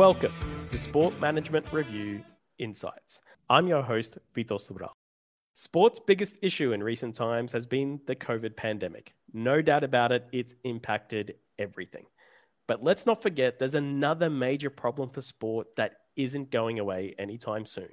Welcome to Sport Management Review Insights. I'm your host, Vitor Sobral. Sport's biggest issue in recent times has been the COVID pandemic. No doubt about it, it's impacted everything. But let's not forget there's another major problem for sport that isn't going away anytime soon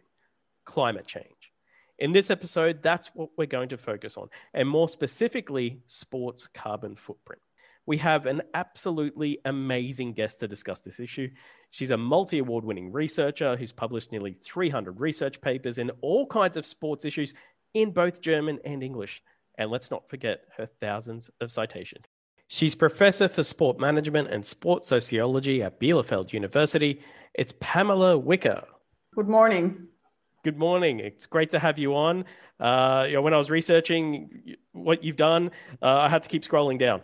climate change. In this episode, that's what we're going to focus on, and more specifically, sports carbon footprint. We have an absolutely amazing guest to discuss this issue. She's a multi award winning researcher who's published nearly 300 research papers in all kinds of sports issues in both German and English. And let's not forget her thousands of citations. She's professor for sport management and sports sociology at Bielefeld University. It's Pamela Wicker. Good morning. Good morning. It's great to have you on. Uh, you know, when I was researching what you've done, uh, I had to keep scrolling down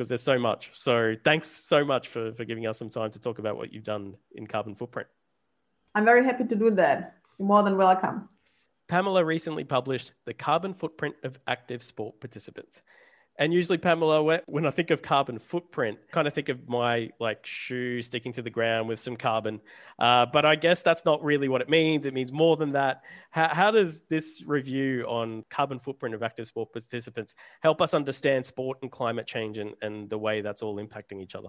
because there's so much. So thanks so much for, for giving us some time to talk about what you've done in carbon footprint. I'm very happy to do that. You're more than welcome. Pamela recently published The Carbon Footprint of Active Sport Participants. And usually, Pamela, when I think of carbon footprint, kind of think of my like shoe sticking to the ground with some carbon. Uh, but I guess that's not really what it means. It means more than that. How, how does this review on carbon footprint of active sport participants help us understand sport and climate change and, and the way that's all impacting each other?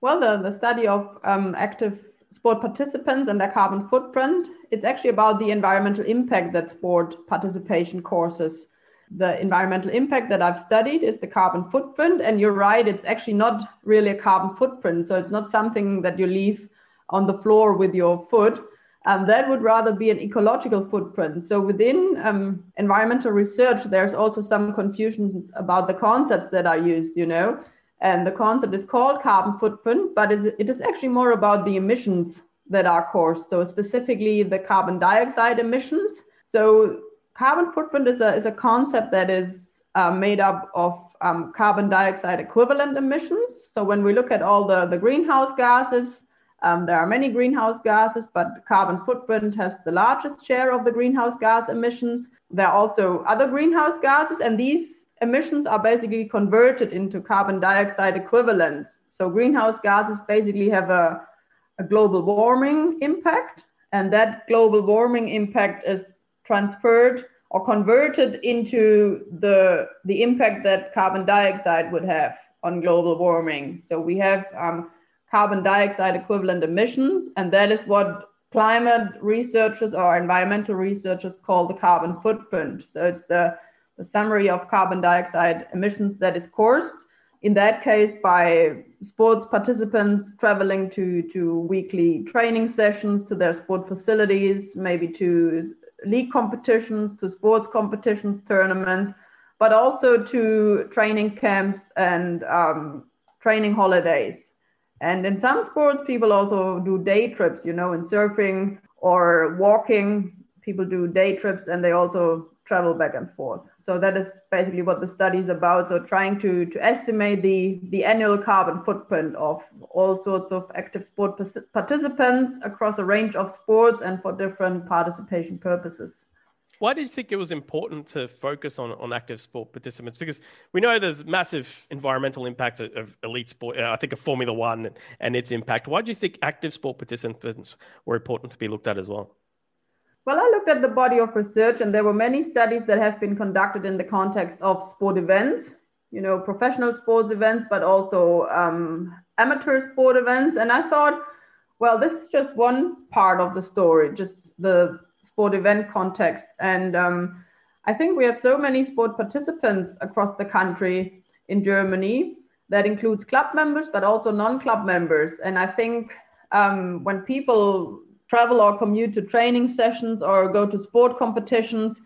Well, the, the study of um, active sport participants and their carbon footprint, it's actually about the environmental impact that sport participation causes the environmental impact that I've studied is the carbon footprint. And you're right, it's actually not really a carbon footprint. So it's not something that you leave on the floor with your foot. Um, that would rather be an ecological footprint. So within um, environmental research, there's also some confusions about the concepts that are used, you know. And the concept is called carbon footprint, but it, it is actually more about the emissions that are caused. So specifically the carbon dioxide emissions. So carbon footprint is a, is a concept that is uh, made up of um, carbon dioxide equivalent emissions. So when we look at all the, the greenhouse gases, um, there are many greenhouse gases, but carbon footprint has the largest share of the greenhouse gas emissions. There are also other greenhouse gases, and these emissions are basically converted into carbon dioxide equivalents. So greenhouse gases basically have a, a global warming impact, and that global warming impact is transferred or converted into the, the impact that carbon dioxide would have on global warming. So we have um, carbon dioxide equivalent emissions, and that is what climate researchers or environmental researchers call the carbon footprint. So it's the, the summary of carbon dioxide emissions that is caused in that case by sports participants traveling to, to weekly training sessions to their sport facilities, maybe to league competitions, to sports competitions, tournaments, but also to training camps and um, training holidays. And in some sports, people also do day trips, you know, in surfing or walking, people do day trips and they also travel back and forth. So that is basically what the study is about. So trying to, to estimate the, the annual carbon footprint of all sorts of active sport participants across a range of sports and for different participation purposes. Why do you think it was important to focus on, on active sport participants? Because we know there's massive environmental impacts of, of elite sport. Uh, I think of Formula One and, and its impact. Why do you think active sport participants were important to be looked at as well? Well, I looked at the body of research, and there were many studies that have been conducted in the context of sport events, you know, professional sports events, but also um, amateur sport events. And I thought, well, this is just one part of the story, just the sport event context. And um, I think we have so many sport participants across the country in Germany that includes club members, but also non club members. And I think um, when people travel or commute to training sessions or go to sport competitions,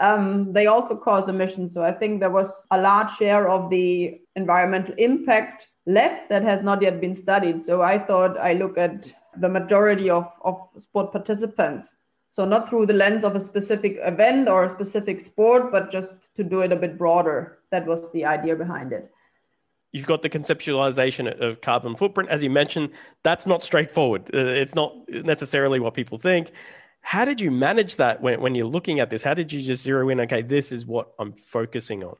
um, they also cause emissions. So I think there was a large share of the environmental impact left that has not yet been studied. So I thought I look at the majority of, of sport participants. So not through the lens of a specific event or a specific sport, but just to do it a bit broader. That was the idea behind it. You've got the conceptualization of carbon footprint. As you mentioned, that's not straightforward. Uh, it's not necessarily what people think. How did you manage that when, when you're looking at this? How did you just zero in, okay, this is what I'm focusing on?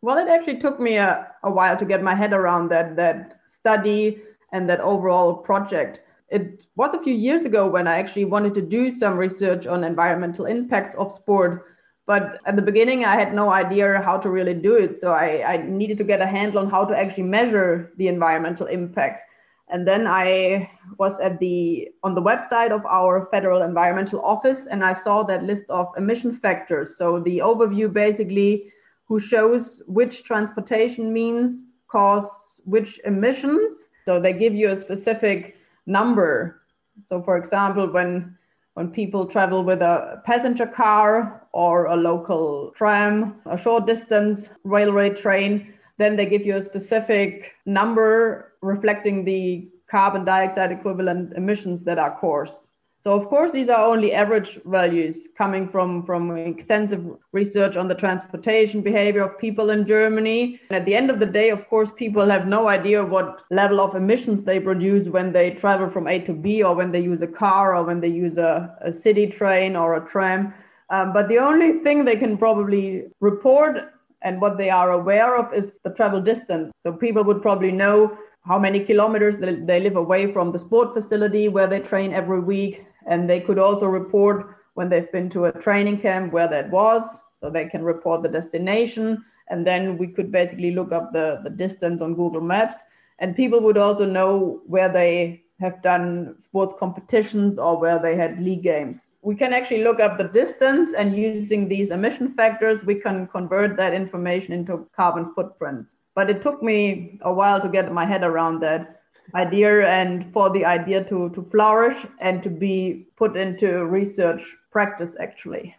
Well, it actually took me a, a while to get my head around that, that study and that overall project. it was a few years ago when I actually wanted to do some research on environmental impacts of sport. But at the beginning, I had no idea how to really do it. So I, I needed to get a handle on how to actually measure the environmental impact. And then I was at the on the website of our federal environmental office, and I saw that list of emission factors. So the overview basically who shows which transportation means cause which emissions. So they give you a specific number. So for example, when when people travel with a passenger car or a local tram, a short distance railway train, then they give you a specific number reflecting the carbon dioxide equivalent emissions that are caused. So of course, these are only average values coming from, from extensive research on the transportation behavior of people in Germany. And at the end of the day, of course, people have no idea what level of emissions they produce when they travel from A to B or when they use a car or when they use a, a city train or a tram. Um, but the only thing they can probably report and what they are aware of is the travel distance. So people would probably know how many kilometers they live away from the sport facility where they train every week and they could also report when they've been to a training camp where that was. So they can report the destination. And then we could basically look up the, the distance on Google Maps. And people would also know where they have done sports competitions or where they had league games. We can actually look up the distance and using these emission factors, we can convert that information into carbon footprint. But it took me a while to get my head around that idea and for the idea to, to flourish and to be put into research practice actually.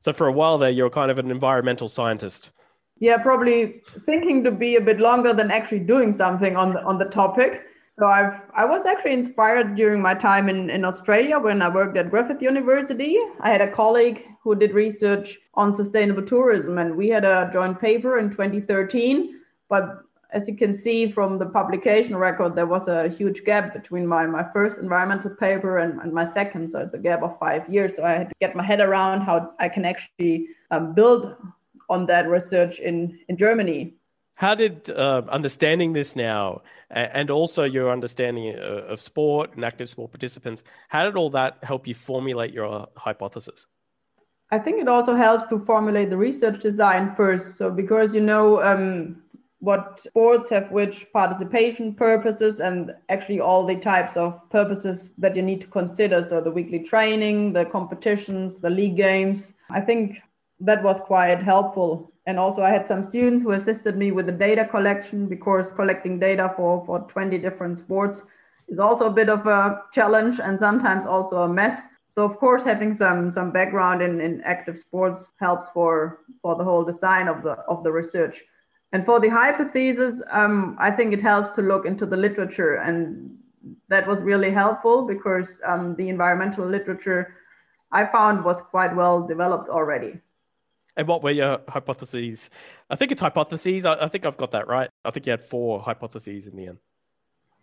So for a while there, you're kind of an environmental scientist. Yeah, probably thinking to be a bit longer than actually doing something on the, on the topic. So I've I was actually inspired during my time in, in Australia when I worked at Griffith University. I had a colleague who did research on sustainable tourism and we had a joint paper in 2013. But as you can see from the publication record, there was a huge gap between my, my first environmental paper and, and my second. So it's a gap of five years. So I had to get my head around how I can actually um, build on that research in, in Germany. How did uh, understanding this now and also your understanding uh, of sport and active sport participants, how did all that help you formulate your hypothesis? I think it also helps to formulate the research design first. So, because you know, um, what sports have which participation purposes and actually all the types of purposes that you need to consider. So the weekly training, the competitions, the league games. I think that was quite helpful. And also I had some students who assisted me with the data collection because collecting data for, for 20 different sports is also a bit of a challenge and sometimes also a mess. So of course having some some background in, in active sports helps for for the whole design of the of the research. And for the hypothesis, um, I think it helps to look into the literature. And that was really helpful because um, the environmental literature I found was quite well developed already. And what were your hypotheses? I think it's hypotheses. I, I think I've got that right. I think you had four hypotheses in the end.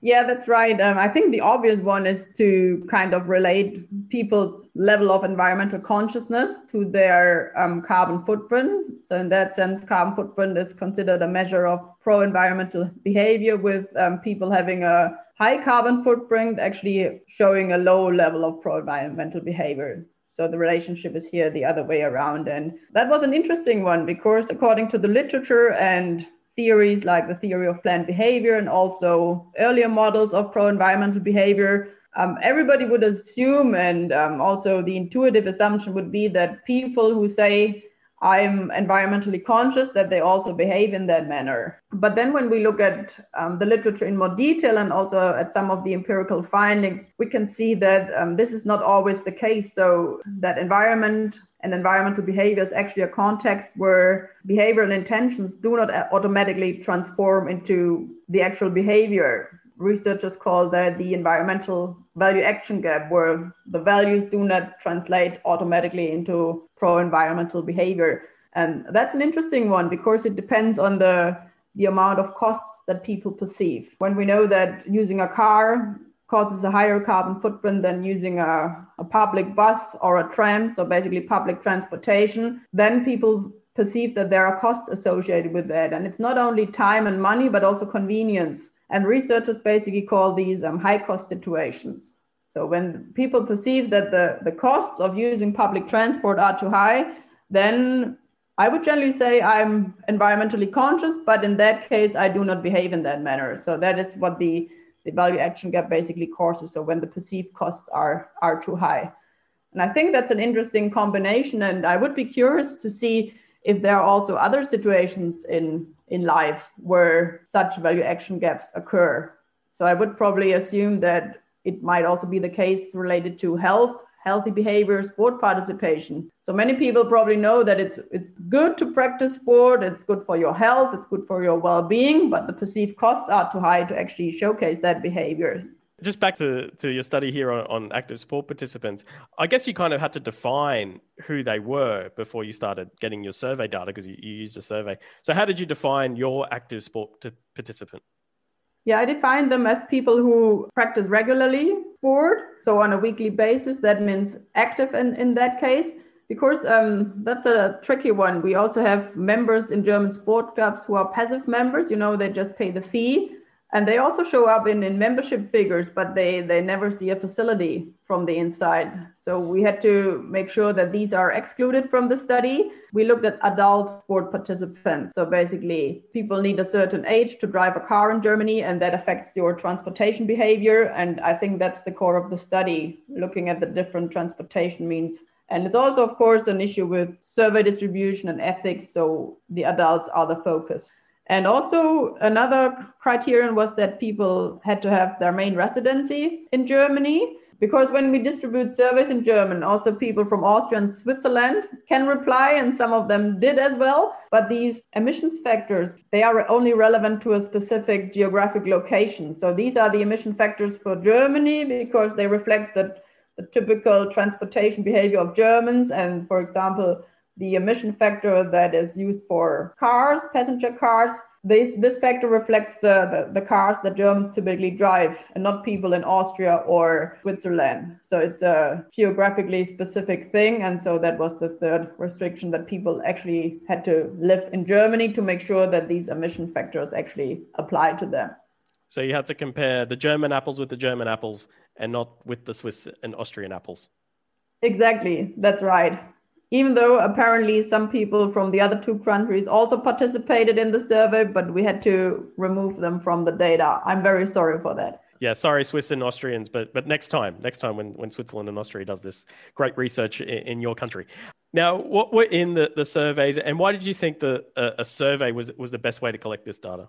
Yeah, that's right. Um, I think the obvious one is to kind of relate people's level of environmental consciousness to their um, carbon footprint. So, in that sense, carbon footprint is considered a measure of pro environmental behavior, with um, people having a high carbon footprint actually showing a low level of pro environmental behavior. So the relationship is here the other way around. And that was an interesting one because, according to the literature and theories like the theory of planned behavior and also earlier models of pro environmental behavior, um, everybody would assume, and um, also the intuitive assumption would be that people who say I'm environmentally conscious, that they also behave in that manner. But then when we look at um, the literature in more detail and also at some of the empirical findings, we can see that um, this is not always the case. So that environment and environmental behavior is actually a context where behavioral intentions do not automatically transform into the actual behavior researchers call that the environmental value action gap, where the values do not translate automatically into pro environmental behavior. And that's an interesting one because it depends on the, the amount of costs that people perceive. When we know that using a car causes a higher carbon footprint than using a, a public bus or a tram, so basically public transportation, then people perceive that there are costs associated with that. And it's not only time and money, but also convenience. And researchers basically call these um, high cost situations. So when people perceive that the, the costs of using public transport are too high, then I would generally say I'm environmentally conscious, but in that case, I do not behave in that manner. So that is what the, the value action gap basically causes. So when the perceived costs are, are too high. And I think that's an interesting combination. And I would be curious to see if there are also other situations in, in life where such value action gaps occur. So I would probably assume that it might also be the case related to health, healthy behavior, sport participation. So many people probably know that it's it's good to practice sport, it's good for your health, it's good for your well-being, but the perceived costs are too high to actually showcase that behavior. Just back to, to your study here on, on active sport participants, I guess you kind of had to define who they were before you started getting your survey data because you, you used a survey. So, how did you define your active sport participant? Yeah, I define them as people who practice regularly sport. So on a weekly basis, that means active in, in that case. Because um, that's a tricky one. We also have members in German sport clubs who are passive members. You know, they just pay the fee and they also show up in, in membership figures but they they never see a facility from the inside so we had to make sure that these are excluded from the study we looked at adult sport participants so basically people need a certain age to drive a car in germany and that affects your transportation behavior and i think that's the core of the study looking at the different transportation means and it's also of course an issue with survey distribution and ethics so the adults are the focus and also another criterion was that people had to have their main residency in Germany. Because when we distribute surveys in German, also people from Austria and Switzerland can reply, and some of them did as well. But these emissions factors, they are only relevant to a specific geographic location. So these are the emission factors for Germany because they reflect the, the typical transportation behavior of Germans. And for example, the emission factor that is used for cars, passenger cars. This, this factor reflects the, the, the, cars that Germans typically drive and not people in Austria or Switzerland. So it's a geographically specific thing. And so that was the third restriction that people actually had to live in Germany to make sure that these emission factors actually apply to them. So you had to compare the German apples with the German apples and not with the Swiss and Austrian apples. Exactly, that's right even though apparently some people from the other two countries also participated in the survey, but we had to remove them from the data. I'm very sorry for that. Yeah, sorry, Swiss and Austrians, but but next time, next time when, when Switzerland and Austria does this great research in, in your country. Now, what were in the, the surveys, and why did you think the a, a survey was was the best way to collect this data?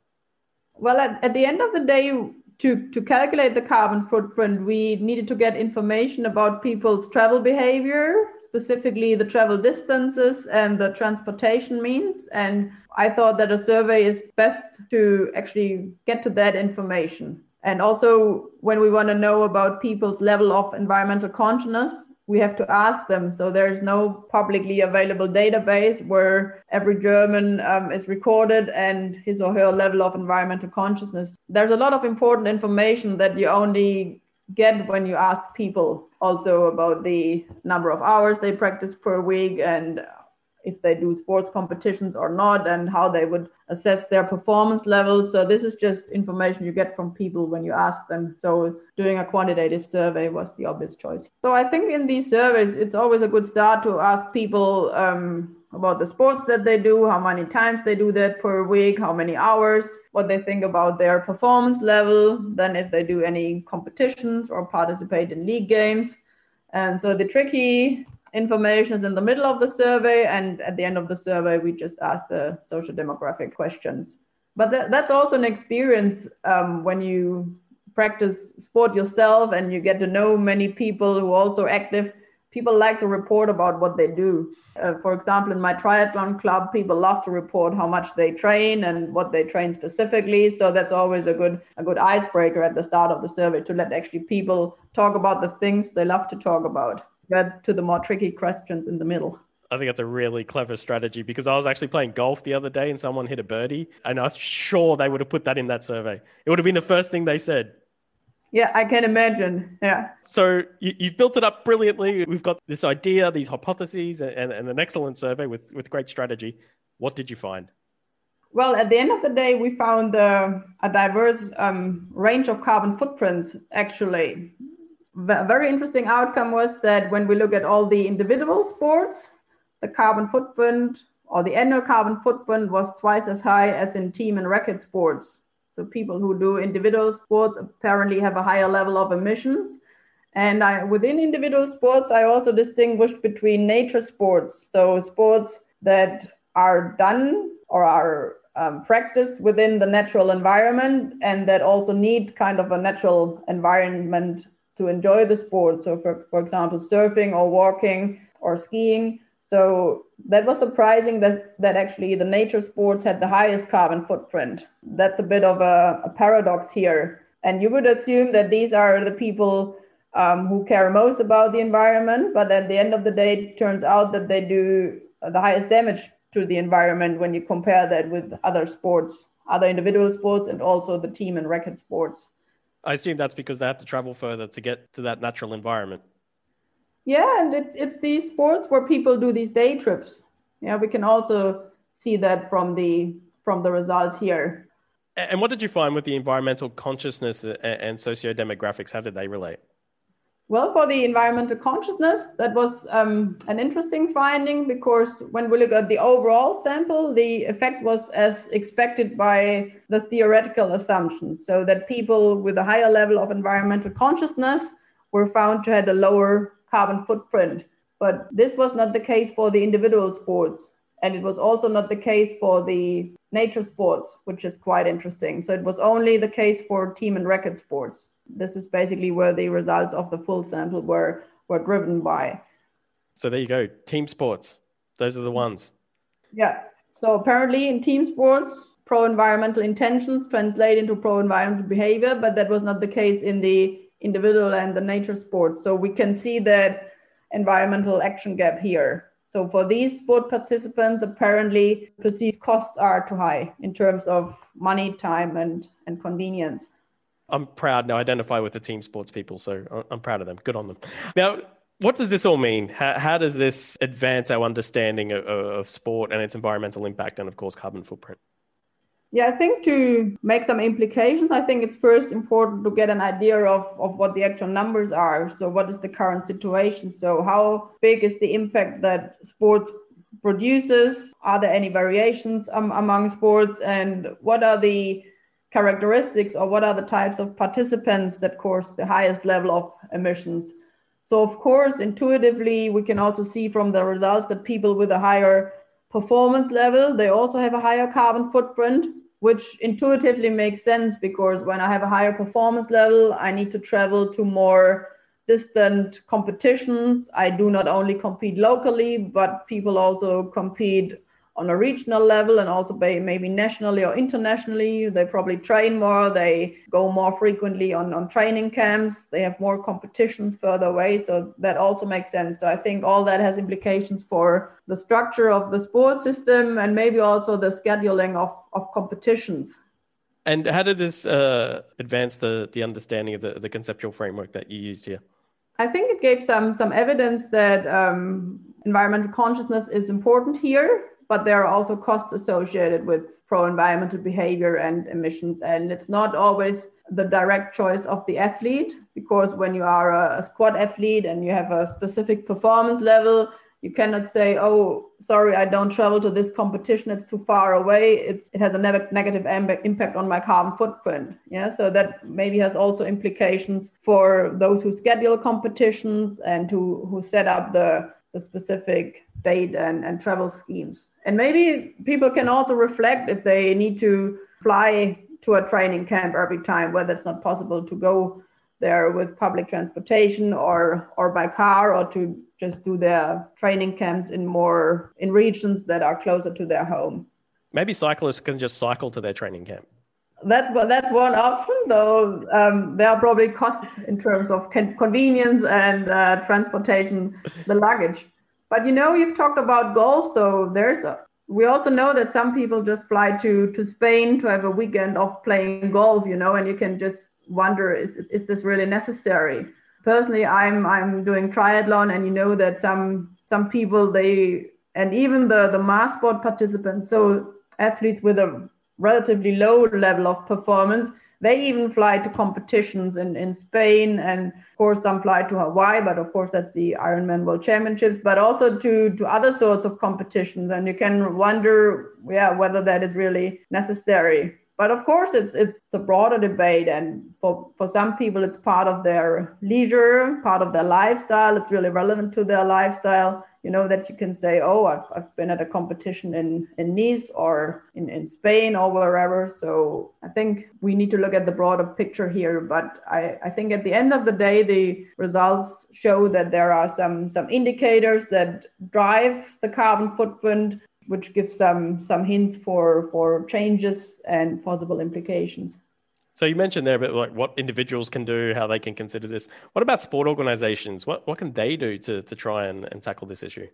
Well, at, at the end of the day, to, to calculate the carbon footprint, we needed to get information about people's travel behavior, specifically the travel distances and the transportation means. And I thought that a survey is best to actually get to that information. And also, when we want to know about people's level of environmental consciousness, we have to ask them. So there's no publicly available database where every German um, is recorded and his or her level of environmental consciousness. There's a lot of important information that you only get when you ask people also about the number of hours they practice per week and if they do sports competitions or not and how they would assess their performance levels. So this is just information you get from people when you ask them. So doing a quantitative survey was the obvious choice. So I think in these surveys, it's always a good start to ask people um, about the sports that they do, how many times they do that per week, how many hours, what they think about their performance level, then if they do any competitions or participate in league games. And so the tricky information is in the middle of the survey, and at the end of the survey, we just ask the social demographic questions. But that, that's also an experience um, when you practice sport yourself and you get to know many people who are also active people like to report about what they do. Uh, for example, in my triathlon club, people love to report how much they train and what they train specifically. So that's always a good a good icebreaker at the start of the survey to let actually people talk about the things they love to talk about. Get to the more tricky questions in the middle. I think that's a really clever strategy because I was actually playing golf the other day and someone hit a birdie, and I'm sure they would have put that in that survey. It would have been the first thing they said. Yeah, I can imagine. Yeah. So you, have built it up brilliantly. We've got this idea, these hypotheses, and, and an excellent survey with, with great strategy. What did you find? Well, at the end of the day, we found uh, a diverse um, range of carbon footprints, actually. A very interesting outcome was that when we look at all the individual sports, the carbon footprint or the annual carbon footprint was twice as high as in team and racket sports. So people who do individual sports apparently have a higher level of emissions. And I, within individual sports, I also distinguished between nature sports, so sports that are done or are um, practiced within the natural environment and that also need kind of a natural environment to enjoy the sport. So, for, for example, surfing or walking or skiing. So that was surprising that, that actually the nature sports had the highest carbon footprint. That's a bit of a, a paradox here. And you would assume that these are the people um, who care most about the environment, but at the end of the day, it turns out that they do the highest damage to the environment when you compare that with other sports, other individual sports, and also the team and racket sports. I assume that's because they have to travel further to get to that natural environment. Yeah, and it's it's these sports where people do these day trips. Yeah, we can also see that from the from the results here. And what did you find with the environmental consciousness and socio demographics? How did they relate? Well, for the environmental consciousness, that was um, an interesting finding because when we look at the overall sample, the effect was as expected by the theoretical assumptions. So that people with a higher level of environmental consciousness were found to have a lower carbon footprint. But this was not the case for the individual sports. And it was also not the case for the nature sports, which is quite interesting. So it was only the case for team and racket sports. This is basically where the results of the full sample were, were driven by. So there you go. Team sports. Those are the ones. Yeah. So apparently in team sports, pro environmental intentions translate into pro environmental behavior, but that was not the case in the individual and the nature sports. So we can see that environmental action gap here. So for these sport participants, apparently perceived costs are too high in terms of money, time, and, and convenience. I'm proud now. Identify with the team sports people, so I'm proud of them. Good on them. Now, what does this all mean? How, how does this advance our understanding of, of, sport and its environmental impact, and of course, carbon footprint? Yeah, I think to make some implications, I think it's first important to get an idea of, of what the actual numbers are. So, what is the current situation? So, how big is the impact that sports produces? Are there any variations um, among sports? And what are the characteristics or what are the types of participants that cause the highest level of emissions. So, of course, intuitively, we can also see from the results that people with a higher performance level, they also have a higher carbon footprint, which intuitively makes sense because when I have a higher performance level, I need to travel to more distant competitions. I do not only compete locally, but people also compete on a regional level and also maybe nationally or internationally. They probably train more, they go more frequently on, on training camps, they have more competitions further away. So that also makes sense. So I think all that has implications for the structure of the sport system and maybe also the scheduling of, of competitions. And how did this uh, advance the, the understanding of the, the conceptual framework that you used here? I think it gave some some evidence that um, environmental consciousness is important here but there are also costs associated with pro environmental behavior and emissions. And it's not always the direct choice of the athlete because when you are a, squad athlete and you have a specific performance level, you cannot say, oh, sorry, I don't travel to this competition. It's too far away. It's, it has a ne- negative impact on my carbon footprint. Yeah. So that maybe has also implications for those who schedule competitions and who, who set up the, the specific date and, and travel schemes. And maybe people can also reflect if they need to fly to a training camp every time, whether it's not possible to go there with public transportation or or by car or to just do their training camps in more in regions that are closer to their home. Maybe cyclists can just cycle to their training camp. That's that's one option, though. Um, there are probably costs in terms of convenience and uh, transportation, the luggage. But you know, you've talked about golf, so there's a, we also know that some people just fly to to Spain to have a weekend of playing golf, you know, and you can just wonder is is this really necessary? Personally, I'm I'm doing triathlon, and you know that some some people they and even the the mass sport participants, so athletes with a relatively low level of performance, They even fly to competitions in, in Spain and of course some fly to Hawaii, but of course that's the Ironman World Championships, but also to, to other sorts of competitions. And you can wonder, yeah, whether that is really necessary. But of course it's it's a broader debate. And for for some people it's part of their leisure part of their lifestyle. It's really relevant to their lifestyle you know that you can say oh i've, I've been at a competition in in nice or in, in spain or wherever so i think we need to look at the broader picture here but i i think at the end of the day the results show that there are some some indicators that drive the carbon footprint which gives some some hints for for changes and possible implications. So you mentioned there, but like what individuals can do, how they can consider this. What about sport organizations? What what can they do to to try and, and tackle this issue?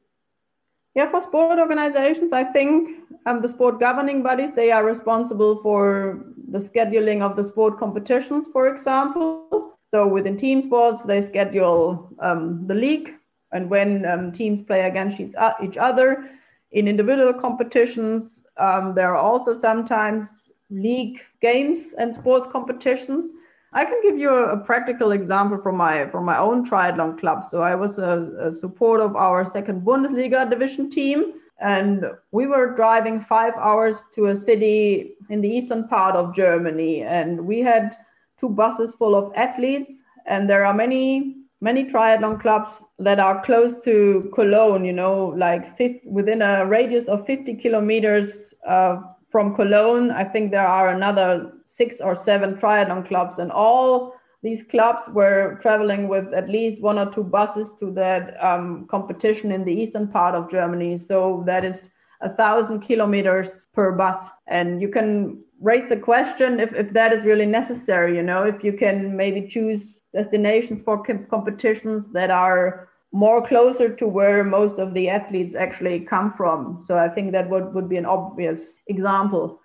Yeah, for sport organizations, I think um, the sport governing bodies they are responsible for the scheduling of the sport competitions, for example. So within team sports, they schedule um, the league, and when um, teams play against each, other, in individual competitions. Um, there are also sometimes league games and sports competitions. I can give you a, a, practical example from my from my own triathlon club. So I was a, a support of our second Bundesliga division team, and we were driving five hours to a city in the eastern part of Germany, and we had two buses full of athletes. And there are many many triathlon clubs that are close to Cologne, you know, like 50, within a radius of 50 kilometers uh, from Cologne. I think there are another six or seven triathlon clubs, and all these clubs were traveling with at least one or two buses to that um, competition in the eastern part of Germany. So that is a thousand kilometers per bus. And you can raise the question if, if that is really necessary, you know, if you can maybe choose destinations for competitions that are more closer to where most of the athletes actually come from. So I think that would, would be an obvious example.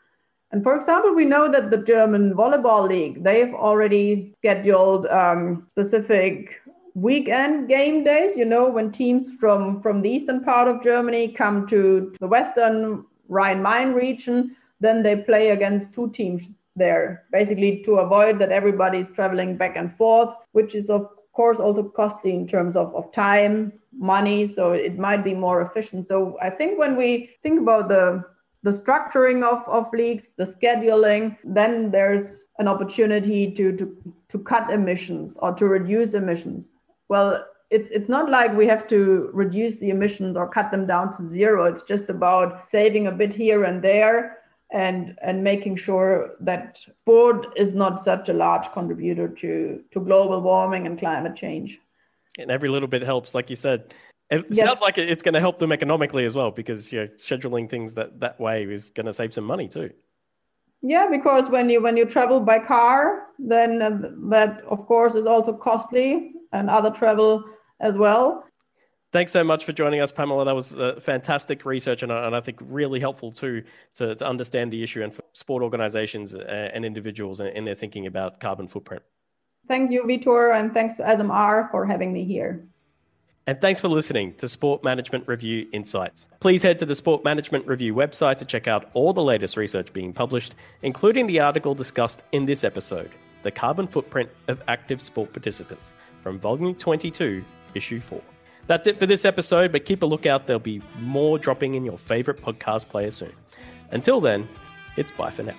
And for example, we know that the German Volleyball League, they've already scheduled um, specific weekend game days, you know, when teams from, from the eastern part of Germany come to the western Rhine-Main region, then they play against two teams there, basically to avoid that everybody is traveling back and forth, which is of course also costly in terms of, of time, money. So it might be more efficient. So I think when we think about the the structuring of, of leagues, the scheduling, then there's an opportunity to, to, to cut emissions or to reduce emissions. Well, it's it's not like we have to reduce the emissions or cut them down to zero. It's just about saving a bit here and there and and making sure that sport is not such a large contributor to to global warming and climate change. And every little bit helps, like you said. It yes. sounds like it's going to help them economically as well, because you know scheduling things that that way is going to save some money too. Yeah, because when you when you travel by car, then that of course is also costly, and other travel as well. Thanks so much for joining us, Pamela. That was uh, fantastic research and, and I think really helpful too to, to understand the issue and for sport organizations uh, and individuals in their thinking about carbon footprint. Thank you, Vitor, and thanks to SMR for having me here. And thanks for listening to Sport Management Review Insights. Please head to the Sport Management Review website to check out all the latest research being published, including the article discussed in this episode The Carbon Footprint of Active Sport Participants from Volume 22, Issue 4. That's it for this episode, but keep a lookout. There'll be more dropping in your favorite podcast player soon. Until then, it's bye for now.